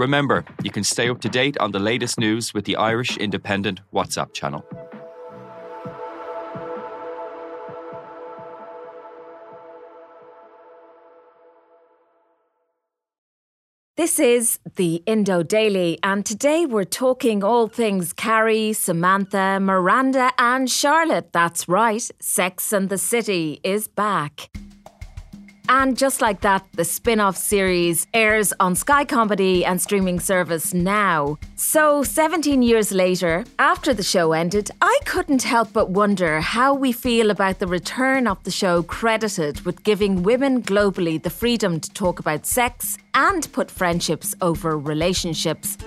Remember, you can stay up to date on the latest news with the Irish Independent WhatsApp channel. This is the Indo Daily, and today we're talking all things Carrie, Samantha, Miranda, and Charlotte. That's right, Sex and the City is back. And just like that, the spin off series airs on Sky Comedy and streaming service now. So, 17 years later, after the show ended, I couldn't help but wonder how we feel about the return of the show credited with giving women globally the freedom to talk about sex and put friendships over relationships.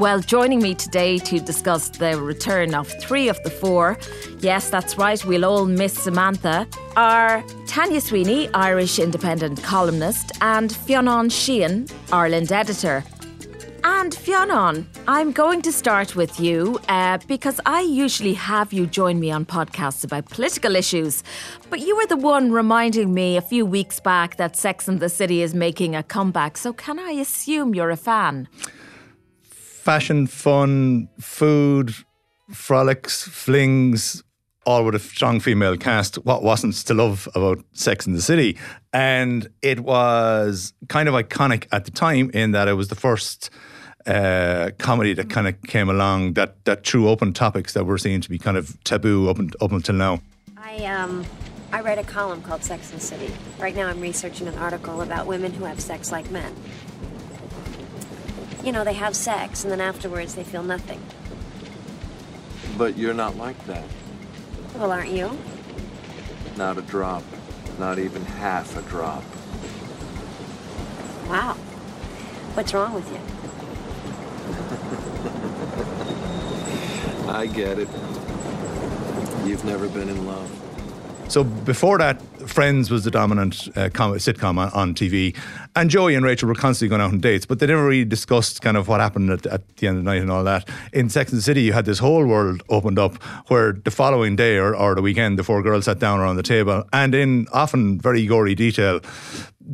Well, joining me today to discuss the return of three of the four, yes, that's right, we'll all miss Samantha, are Tanya Sweeney, Irish Independent columnist, and Fionn Sheahan, Ireland editor. And Fionn, I'm going to start with you uh, because I usually have you join me on podcasts about political issues. But you were the one reminding me a few weeks back that Sex and the City is making a comeback. So can I assume you're a fan? Fashion, fun, food, frolics, flings, all with a strong female cast. What wasn't to love about Sex in the City? And it was kind of iconic at the time in that it was the first uh, comedy that kind of came along that that threw open topics that were seen to be kind of taboo up, up until now. I um. I write a column called Sex and the City. Right now, I'm researching an article about women who have sex like men you know, they have sex and then afterwards they feel nothing. But you're not like that. Well, aren't you? Not a drop. Not even half a drop. Wow. What's wrong with you? I get it. You've never been in love. So before that, Friends was the dominant uh, com- sitcom on, on, TV, and Joey and Rachel were constantly going out on dates, but they never really discussed kind of what happened at, at, the end of the night and all that. In Sex and the City, you had this whole world opened up where the following day or, or the weekend, the four girls sat down around the table and in often very gory detail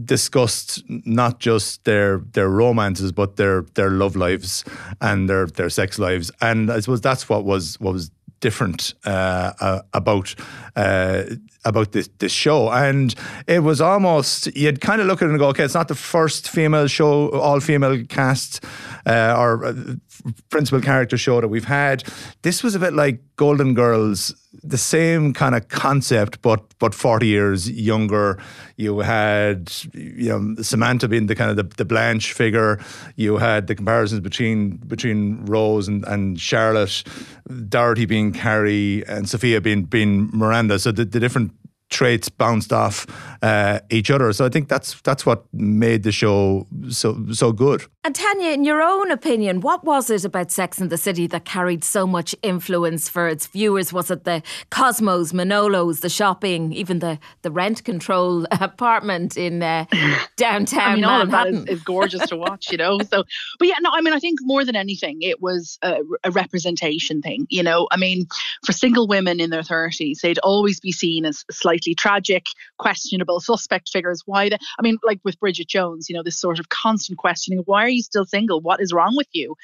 discussed not just their their romances but their their love lives and their their sex lives and I suppose that's what was what was different uh, uh, about uh, about this this show, and it was almost you'd kind of look at it and go, okay, it's not the first female show, all female cast uh, or uh, principal character show that we've had. This was a bit like Golden Girls, the same kind of concept, but but forty years younger. You had you know Samantha being the kind of the, the Blanche figure. You had the comparisons between between Rose and, and Charlotte, Dorothy being Carrie, and Sophia being being Miranda. So the, the different traits bounced off uh, each other. So I think that's that's what made the show so so good. And Tanya, in your own opinion, what was it about Sex and the City that carried so much influence for its viewers? Was it the Cosmos, Manolos, the shopping, even the the rent control apartment in uh, downtown I mean, all Manhattan? Of that is, is gorgeous to watch, you know. So, but yeah, no, I mean, I think more than anything, it was a, a representation thing. You know, I mean, for single women in their thirties, they'd always be seen as slightly slightly tragic, questionable suspect figures. Why? The, I mean, like with Bridget Jones, you know, this sort of constant questioning: Why are you still single? What is wrong with you?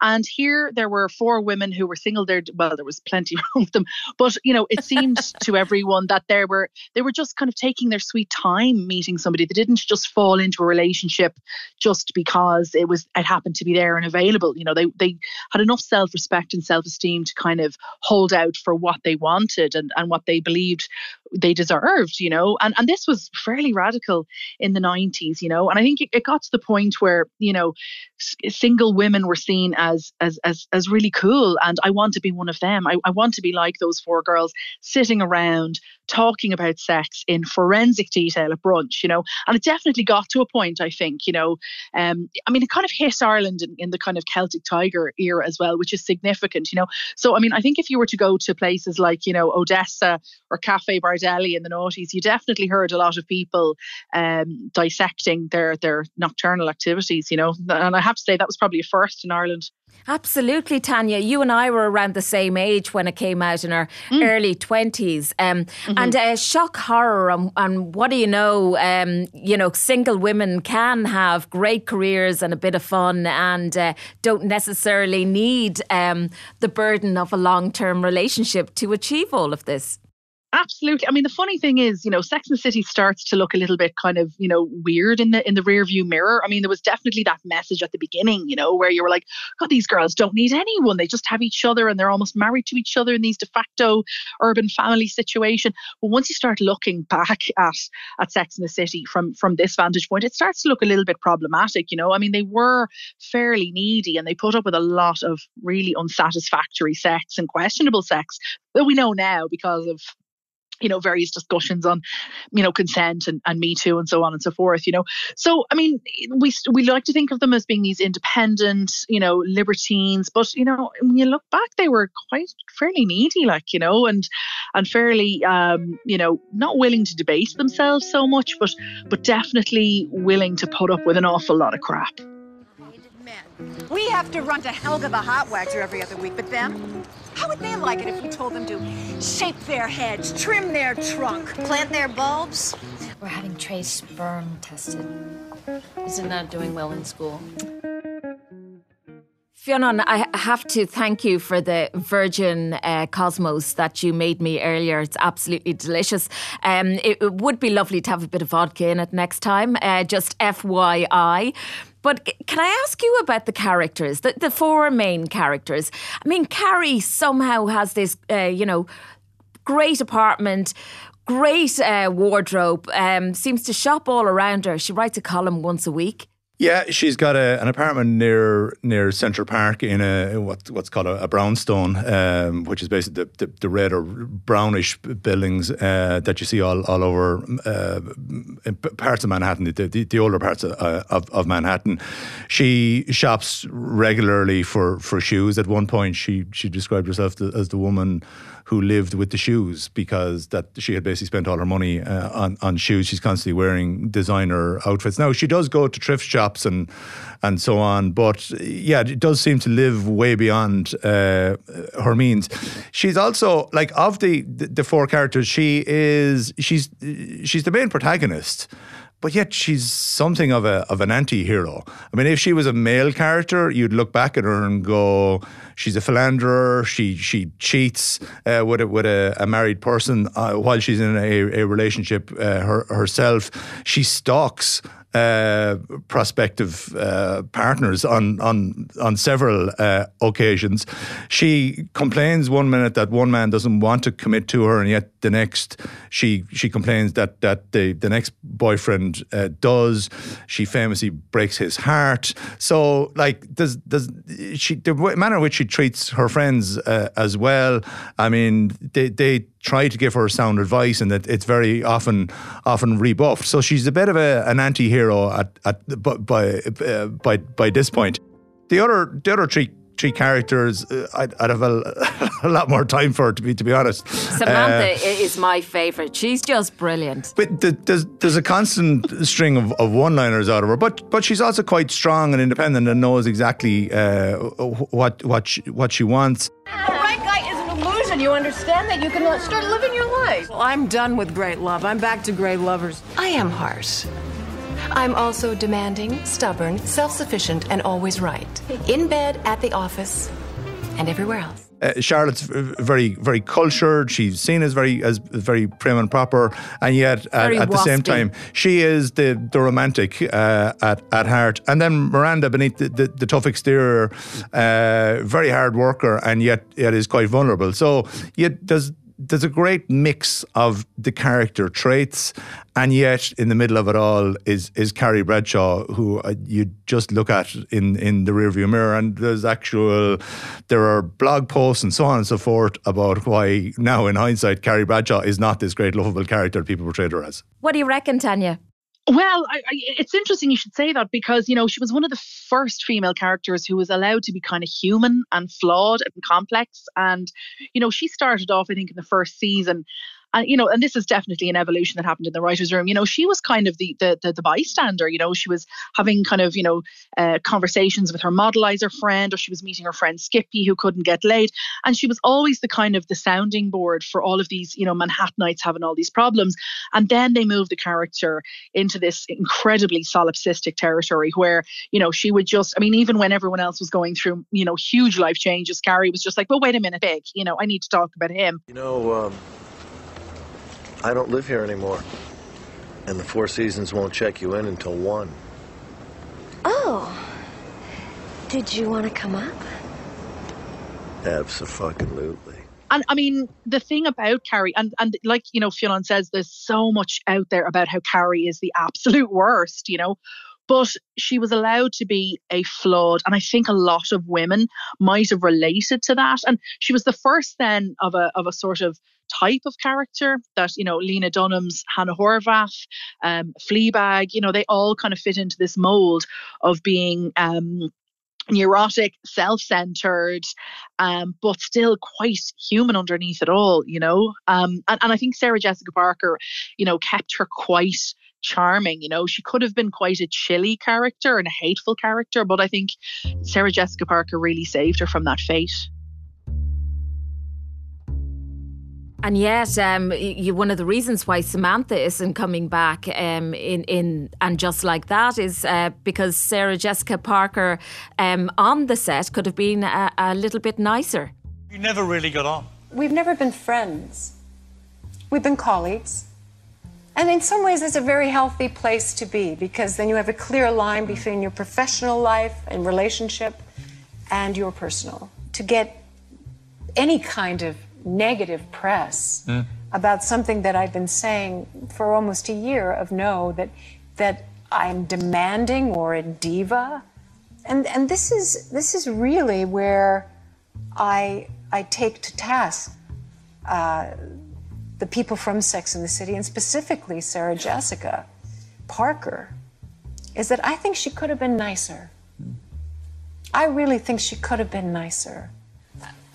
And here there were four women who were single. There, well, there was plenty wrong with them, but you know, it seemed to everyone that there were they were just kind of taking their sweet time meeting somebody. They didn't just fall into a relationship just because it was it happened to be there and available. You know, they they had enough self respect and self esteem to kind of hold out for what they wanted and and what they believed they deserved, you know. And and this was fairly radical in the 90s, you know. And I think it, it got to the point where, you know, s- single women were seen as as as as really cool and I want to be one of them. I, I want to be like those four girls sitting around talking about sex in forensic detail at brunch, you know. And it definitely got to a point, I think, you know. Um, I mean, it kind of hit Ireland in, in the kind of Celtic Tiger era as well, which is significant, you know. So, I mean, I think if you were to go to places like, you know, Odessa or Cafe In the noughties, you definitely heard a lot of people um, dissecting their their nocturnal activities, you know. And I have to say that was probably a first in Ireland. Absolutely, Tanya. You and I were around the same age when it came out in our mm. early 20s. Um, mm-hmm. And uh, shock horror, and, and, what do you know? Um, you know, single women can have great careers and a bit of fun and uh, don't necessarily need um, the burden of a long term relationship to achieve all of this. Absolutely. I mean, the funny thing is, you know, Sex and the City starts to look a little bit kind of, you know, weird in the in the rear view mirror. I mean, there was definitely that message at the beginning, you know, where you were like, God, these girls don't need anyone. They just have each other and they're almost married to each other in these de facto urban family situation. But once you start looking back at at Sex and the City from from this vantage point, it starts to look a little bit problematic, you know. I mean, they were fairly needy and they put up with a lot of really unsatisfactory sex and questionable sex that we know now because of you know various discussions on you know consent and, and me too and so on and so forth you know. So i mean we we like to think of them as being these independent you know libertines but you know when you look back they were quite fairly needy like you know and and fairly um you know not willing to debate themselves so much but but definitely willing to put up with an awful lot of crap we have to run to Helga the hot waxer every other week, but them? How would they like it if we told them to shape their heads, trim their trunk, plant their bulbs? We're having Trey's sperm tested. Isn't that doing well in school? Fionn, I have to thank you for the virgin uh, cosmos that you made me earlier. It's absolutely delicious. Um, it, it, would be lovely to have a bit of vodka in it next time, uh, just FYI. But can I ask you about the characters, the, the four main characters? I mean, Carrie somehow has this, uh, you know, great apartment, great uh, wardrobe, um, seems to shop all around her. She writes a column once a week. Yeah, she's got a, an apartment near near Central Park in a what, what's called a, a brownstone, um, which is basically the, the, the, red or brownish buildings uh, that you see all all over uh, parts of Manhattan, the, the, the older parts of, uh, of, of Manhattan. She shops regularly for, for shoes. At one point, she she described herself as the woman who lived with the shoes because that she had basically spent all her money uh, on on shoes. She's constantly wearing designer outfits. Now she does go to thrift shops and and so on, but yeah, it does seem to live way beyond uh, her means. She's also like of the the four characters, she is she's she's the main protagonist but yet she's something of a of an anti-hero. I mean, if she was a male character, you'd look back at her and go, she's a philanderer. She she cheats uh, with a, with a, a married person uh, while she's in a, a relationship uh, her, herself. She stalks uh, prospective uh, partners on on on several uh, occasions. She complains one minute that one man doesn't want to commit to her, and yet the next she she complains that that the the next boyfriend uh, does. She famously breaks his heart. So like does does she the manner in which she treats her friends uh, as well. I mean they they try to give her sound advice, and that it's very often often rebuffed. So she's a bit of a, an anti-hero at, at by uh, by by this point. The other the other three three characters, uh, I'd, I'd, have a, a, lot more time for to be to be honest. Samantha uh, is my favourite. She's just brilliant. But the, there's there's a constant string of, of one-liners out of her. But but she's also quite strong and independent and knows exactly uh, what what she, what she wants you understand that you can uh, start living your life. Well, I'm done with great love. I'm back to great lovers. I am harsh. I'm also demanding, stubborn, self sufficient, and always right. In bed, at the office, and everywhere else. Uh, Charlotte's very, very cultured. She's seen as very, as very prim and proper, and yet at, at the same time, she is the the romantic uh, at at heart. And then Miranda, beneath the, the, the tough exterior, uh, very hard worker, and yet yet is quite vulnerable. So yet there's there's a great mix of the character traits, and yet in the middle of it all is is Carrie Bradshaw, who uh, you just look at in in the rearview mirror, and there's actual there are blog posts and so on and so forth about why now in hindsight Carrie Bradshaw is not this great lovable character people portrayed her as. What do you reckon, Tanya? Well, I, I, it's interesting you should say that because you know she was one of the first female characters who was allowed to be kind of human and flawed and complex, and you know she started off, I think, in the first season and you know, and this is definitely an evolution that happened in the writers' room. You know, she was kind of the the the, the bystander. You know, she was having kind of you know uh, conversations with her modelizer friend, or she was meeting her friend Skippy who couldn't get laid, and she was always the kind of the sounding board for all of these you know Manhattanites having all these problems. And then they moved the character into this incredibly solipsistic territory where you know she would just, I mean, even when everyone else was going through you know huge life changes, Carrie was just like, well, wait a minute, big, you know, I need to talk about him. You know. Um I don't live here anymore. And the Four Seasons won't check you in until 1. Oh. Did you want to come up? Absolutely. And I mean, the thing about Carrie, and, and like, you know, Fionn says, there's so much out there about how Carrie is the absolute worst, you know. But she was allowed to be a flawed, and I think a lot of women might have related to that. And she was the first then of a of a sort of type of character that you know Lena Dunham's Hannah Horvath, um, Fleabag, you know they all kind of fit into this mold of being um, neurotic, self-centered, um, but still quite human underneath it all, you know. Um, and, and I think Sarah Jessica Parker, you know, kept her quite charming. You know, she could have been quite a chilly character and a hateful character, but I think Sarah Jessica Parker really saved her from that fate. And yet, um, you, one of the reasons why Samantha isn't coming back um, in in and just like that is uh, because Sarah Jessica Parker um, on the set could have been a, a little bit nicer. You never really got on. We've never been friends. We've been colleagues. And in some ways, it's a very healthy place to be because then you have a clear line between your professional life and relationship and your personal. To get any kind of negative press mm. about something that I've been saying for almost a year of no, that, that I'm demanding or a diva. And, and this, is, this is really where I, I take to task uh, the people from Sex and the City, and specifically Sarah Jessica Parker, is that I think she could have been nicer. I really think she could have been nicer.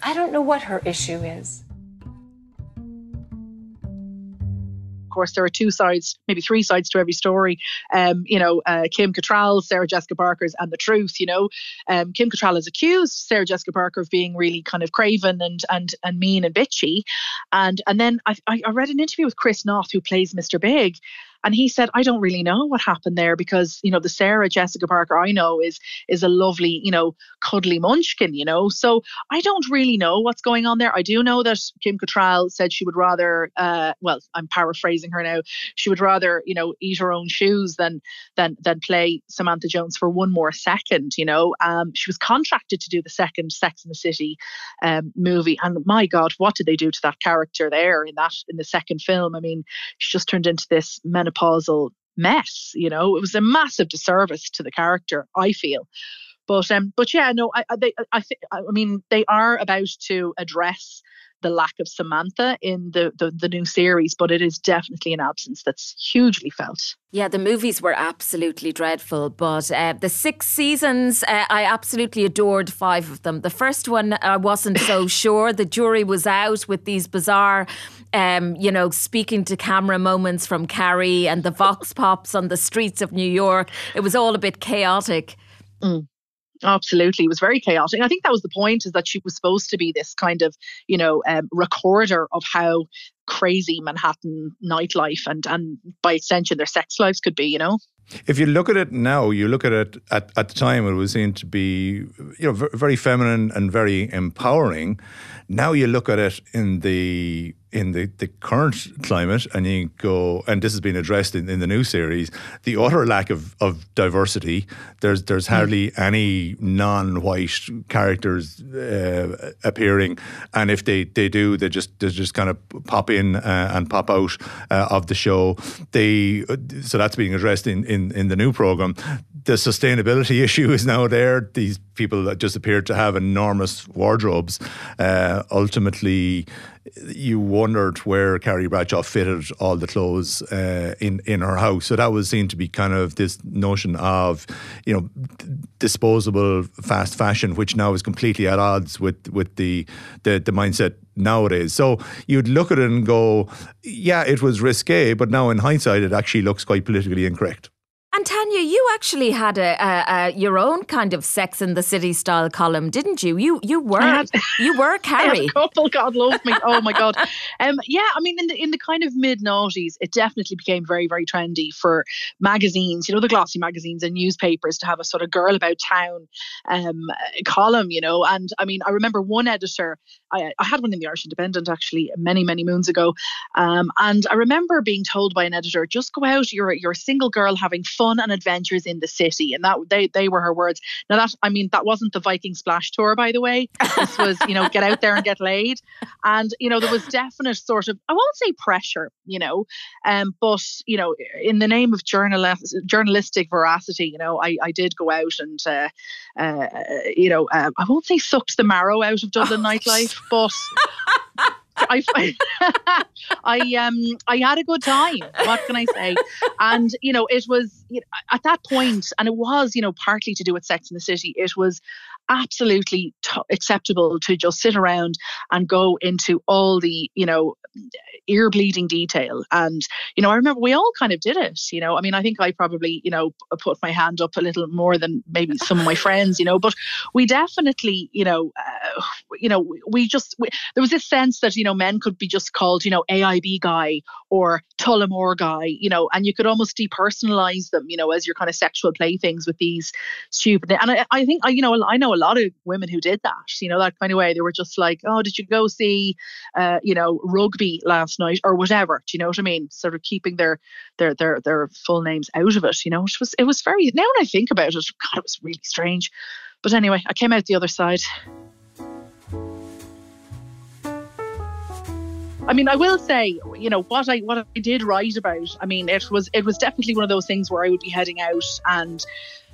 I don't know what her issue is. Of course, there are two sides, maybe three sides to every story. Um, you know, uh, Kim Cattrall, Sarah Jessica Parker's, and the truth. You know, um, Kim Cattrall has accused Sarah Jessica Parker of being really kind of craven and and and mean and bitchy, and and then I, I read an interview with Chris Noth, who plays Mr. Big, and he said, I don't really know what happened there because, you know, the Sarah Jessica Parker I know is is a lovely, you know, cuddly munchkin, you know. So I don't really know what's going on there. I do know that Kim Cattrall said she would rather uh well, I'm paraphrasing her now, she would rather, you know, eat her own shoes than than than play Samantha Jones for one more second, you know. Um she was contracted to do the second Sex in the City um movie. And my God, what did they do to that character there in that in the second film? I mean, she just turned into this men menopausal mess. You know, it was a massive disservice to the character. I feel. But um, but yeah, no, I, I they, I I mean, they are about to address the lack of Samantha in the, the, the new series, but it is definitely an absence that's hugely felt. Yeah, the movies were absolutely dreadful, but uh, the six seasons, uh, I absolutely adored five of them. The first one, I wasn't so sure. The jury was out with these bizarre um, you know, speaking to camera moments from Carrie and the Vox Pops on the streets of New York. It was all a bit chaotic. Mm. Absolutely, it was very chaotic. I think that was the point: is that she was supposed to be this kind of, you know, um, recorder of how crazy Manhattan nightlife and and by extension their sex lives could be, you know. If you look at it now, you look at it at, at the time, it was seen to be you know very feminine and very empowering. Now you look at it in the in the, the current climate, and you go, and this has been addressed in, in the new series, the utter lack of, of diversity. There's there's hmm. hardly mm. any non-white characters uh, appearing, and if they, they do, they just they just kind of pop in uh, and pop out uh, of the show. They so that's being addressed in, in, in the new program. The sustainability issue is now there. These people that just appear to have enormous wardrobes uh, ultimately you wondered where Carrie Bradshaw fitted all the clothes uh, in in her house. So that was seen to be kind of this notion of you know disposable fast fashion, which now is completely at odds with with the the, the mindset nowadays. So you'd look at it and go, yeah, it was risque, but now in hindsight, it actually looks quite politically incorrect. And Tanya, you actually had a, a, a, your own kind of Sex in the City style column, didn't you? You you were had, you were Carrie. a couple, God love me. Oh my God. Um, yeah, I mean, in the in the kind of mid noughties, it definitely became very very trendy for magazines, you know, the glossy magazines and newspapers to have a sort of girl about town um, column, you know. And I mean, I remember one editor. I, I had one in the Irish Independent actually many many moons ago, um, and I remember being told by an editor, just go out. You're you're a single girl having fun fun and adventures in the city. And that they they were her words. Now that I mean that wasn't the Viking Splash tour, by the way. This was, you know, get out there and get laid. And, you know, there was definite sort of I won't say pressure, you know, um, but you know, in the name of journalist journalistic veracity, you know, I, I did go out and uh, uh, you know, uh, I won't say sucked the marrow out of Dublin oh, nightlife, but I, I um I had a good time. What can I say? And you know, it was you know, at that point, and it was you know partly to do with Sex in the City. It was absolutely t- acceptable to just sit around and go into all the you know ear bleeding detail. And you know i remember we all kind of did it you know? I mean i think i probably you know put my hand up a little more than maybe some of my friends you know? But we definitely you know uh, you know we just we, there was this sense that you know men could be just called you know aib guy or tullamore guy you know? And you could almost depersonalize them you know as your kind of sexual playthings with these stupid and i, I think you know i know a lot of women who did that you know that kind of way. They were just like oh did you go see uh, you know rugby last night or whatever? Do you know what i mean? Sort of keeping their their their their full names out of it you know it was it was very now when i think about it god it was really strange. But anyway i came out the other side. I mean, I will say, you know, what I what I did write about. I mean, it was it was definitely one of those things where I would be heading out and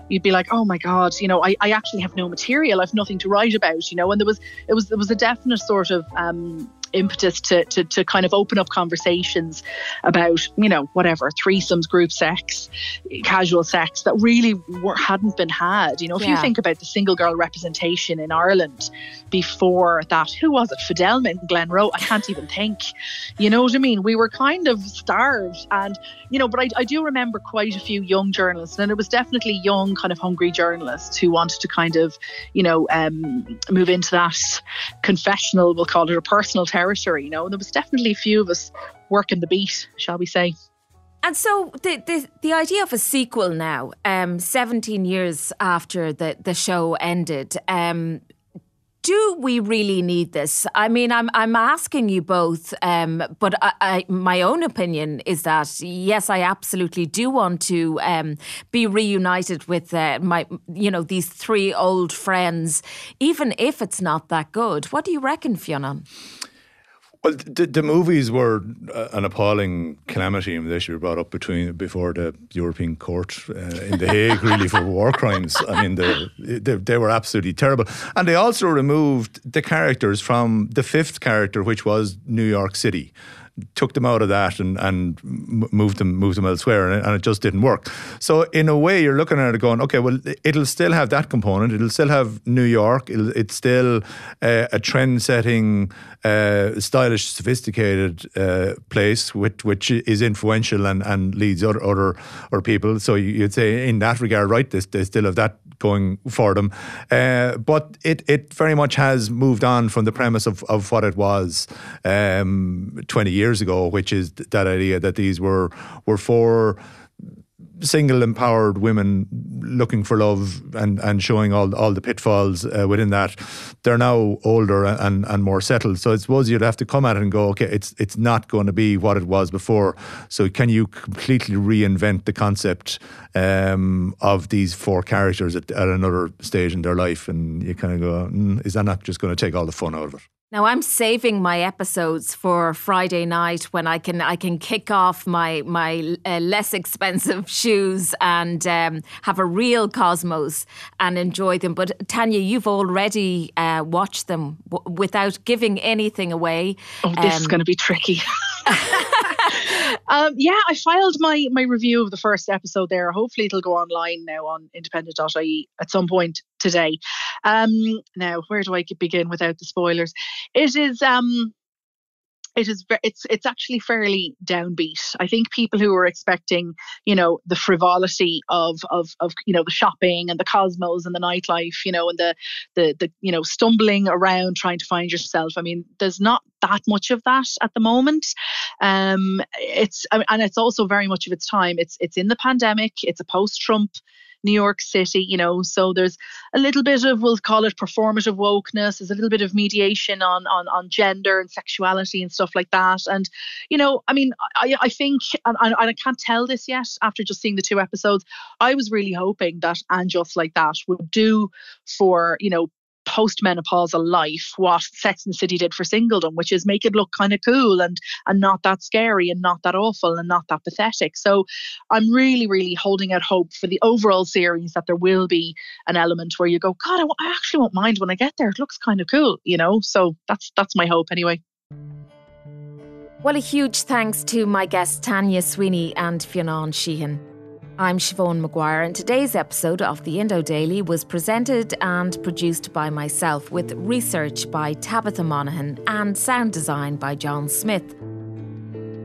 you'd be like, oh my god, you know, I, I actually have no material. I've nothing to write about, you know. And there was it was there was a definite sort of um, impetus to, to, to kind of open up conversations about, you know, whatever, threesomes, group sex, casual sex that really were, hadn't been had. You know, if yeah. you think about the single girl representation in Ireland before that, who was it? Fidelma Glenroe? I can't even think. You know what I mean? We were kind of starved. And, you know, but I, I do remember quite a few young journalists, and it was definitely young, kind of hungry journalists who wanted to kind of, you know, um, move into that confessional, we'll call it, a personal territory you know. There was definitely a few of us working the beat, shall we say. And so the, the the idea of a sequel now, um, 17 years after the, the show ended, um, do we really need this? I mean, I'm I'm asking you both, um, but I, I, my own opinion is that yes, I absolutely do want to um, be reunited with uh, my, you know, these three old friends, even if it's not that good. What do you reckon, Fionn? Well, the, the, movies were uh, an appalling calamity, and they should be brought up between before the European Court uh, in The Hague, really for war crimes. I mean, they were absolutely terrible, and they also removed the characters from the fifth character, which was New York City took them out of that and, and moved them moved them elsewhere, and it, and it just didn't work. So in a way, you're looking at it going, okay, well, it'll still have that component. It'll still have New York. It's still uh, a trend-setting, uh, stylish, sophisticated uh, place, which which is influential and, and leads other other, other people. So you'd say in that regard, right? They, they still have that going for them. Uh, but it, it very much has moved on from the premise of, of what it was um, 20 years ago, which is that idea that these were were for single empowered women looking for love and, and showing all all the pitfalls uh, within that, they're now older and, and more settled. So I suppose you'd have to come at it and go, okay, it's it's not going to be what it was before. So can you completely reinvent the concept um, of these four characters at, at, another stage in their life? And you kind of go, mm, is that not just going to take all the fun out of it? Now I'm saving my episodes for Friday night when I can I can kick off my my uh, less expensive shoes and um, have a real Cosmos and enjoy them. But Tanya, you've already uh, watched them w- without giving anything away. Oh, this um, is going to be tricky. um, yeah, I filed my my review of the first episode there. Hopefully, it'll go online now on independent.ie at some point today. Um, now, where do I begin without the spoilers? It is um, it is it's it's actually fairly downbeat. I think people who are expecting, you know, the frivolity of of of you know the shopping and the cosmos and the nightlife, you know, and the the the you know stumbling around trying to find yourself. I mean, there's not that much of that at the moment. Um, it's and it's also very much of its time. It's it's in the pandemic. It's a post-Trump New York City, you know. So there's a little bit of we'll call it performative wokeness. There's a little bit of mediation on on on gender and sexuality and stuff like that. And you know, I mean, I I think and, and I can't tell this yet after just seeing the two episodes. I was really hoping that and just like that would do for you know postmenopausal life what Sex and City did for singledom, which is make it look kind of cool and and not that scary and not that awful and not that pathetic. So I'm really, really holding out hope for the overall series that there will be an element where you go, God, I, I actually won't mind when I get there. It looks kind of cool, you know. So that's that's my hope anyway. Well, a huge thanks to my guests Tanya Sweeney and Fionn Sheahan. I'm Siobhan Maguire, and today's episode of the Indo Daily was presented and produced by myself with research by Tabitha Monaghan and sound design by John Smith.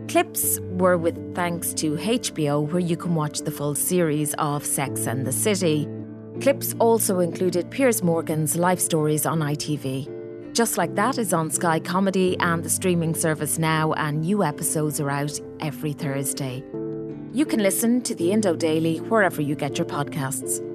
Clips were with thanks to HBO, where you can watch the full series of Sex and the City. Clips also included Piers Morgan's life stories on ITV. Just Like That is on Sky Comedy and the streaming service now, and new episodes are out every Thursday. You can listen to the Indo Daily wherever you get your podcasts.